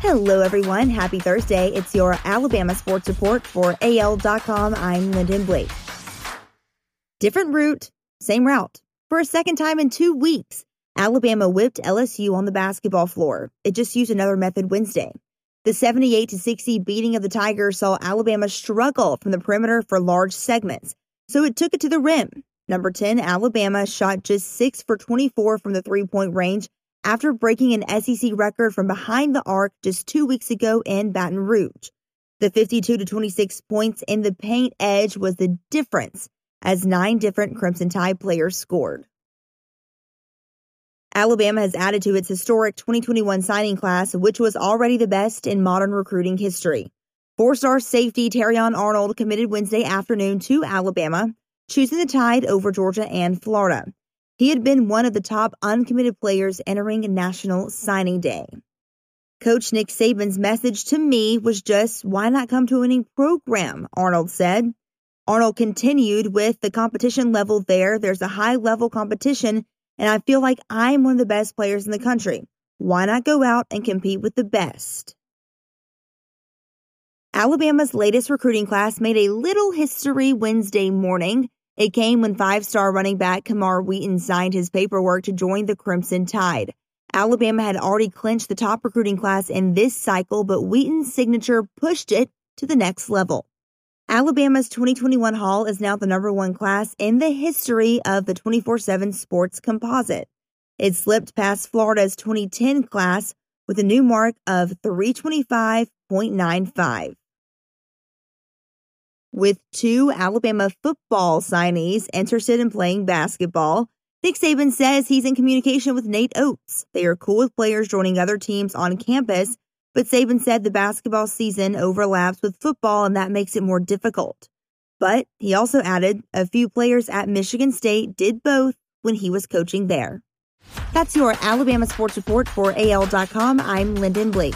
Hello, everyone. Happy Thursday. It's your Alabama Sports Report for AL.com. I'm Lyndon Blake. Different route, same route. For a second time in two weeks, Alabama whipped LSU on the basketball floor. It just used another method Wednesday. The 78 60 beating of the Tigers saw Alabama struggle from the perimeter for large segments, so it took it to the rim. Number 10, Alabama shot just 6 for 24 from the three point range after breaking an SEC record from behind the arc just two weeks ago in Baton Rouge. The 52 to 26 points in the paint edge was the difference as nine different Crimson Tide players scored. Alabama has added to its historic 2021 signing class, which was already the best in modern recruiting history. Four star safety Terrion Arnold committed Wednesday afternoon to Alabama, choosing the Tide over Georgia and Florida. He had been one of the top uncommitted players entering National Signing Day. Coach Nick Saban's message to me was just, why not come to a winning program? Arnold said. Arnold continued with the competition level there. There's a high level competition, and I feel like I'm one of the best players in the country. Why not go out and compete with the best? Alabama's latest recruiting class made a little history Wednesday morning. It came when five star running back Camar Wheaton signed his paperwork to join the Crimson Tide. Alabama had already clinched the top recruiting class in this cycle, but Wheaton's signature pushed it to the next level. Alabama's 2021 Haul is now the number one class in the history of the 24 7 sports composite. It slipped past Florida's 2010 class with a new mark of 325.95 with two Alabama football signees interested in playing basketball. Nick Saban says he's in communication with Nate Oats. They are cool with players joining other teams on campus, but Saban said the basketball season overlaps with football and that makes it more difficult. But he also added a few players at Michigan State did both when he was coaching there. That's your Alabama Sports Report for AL.com. I'm Lyndon Blake.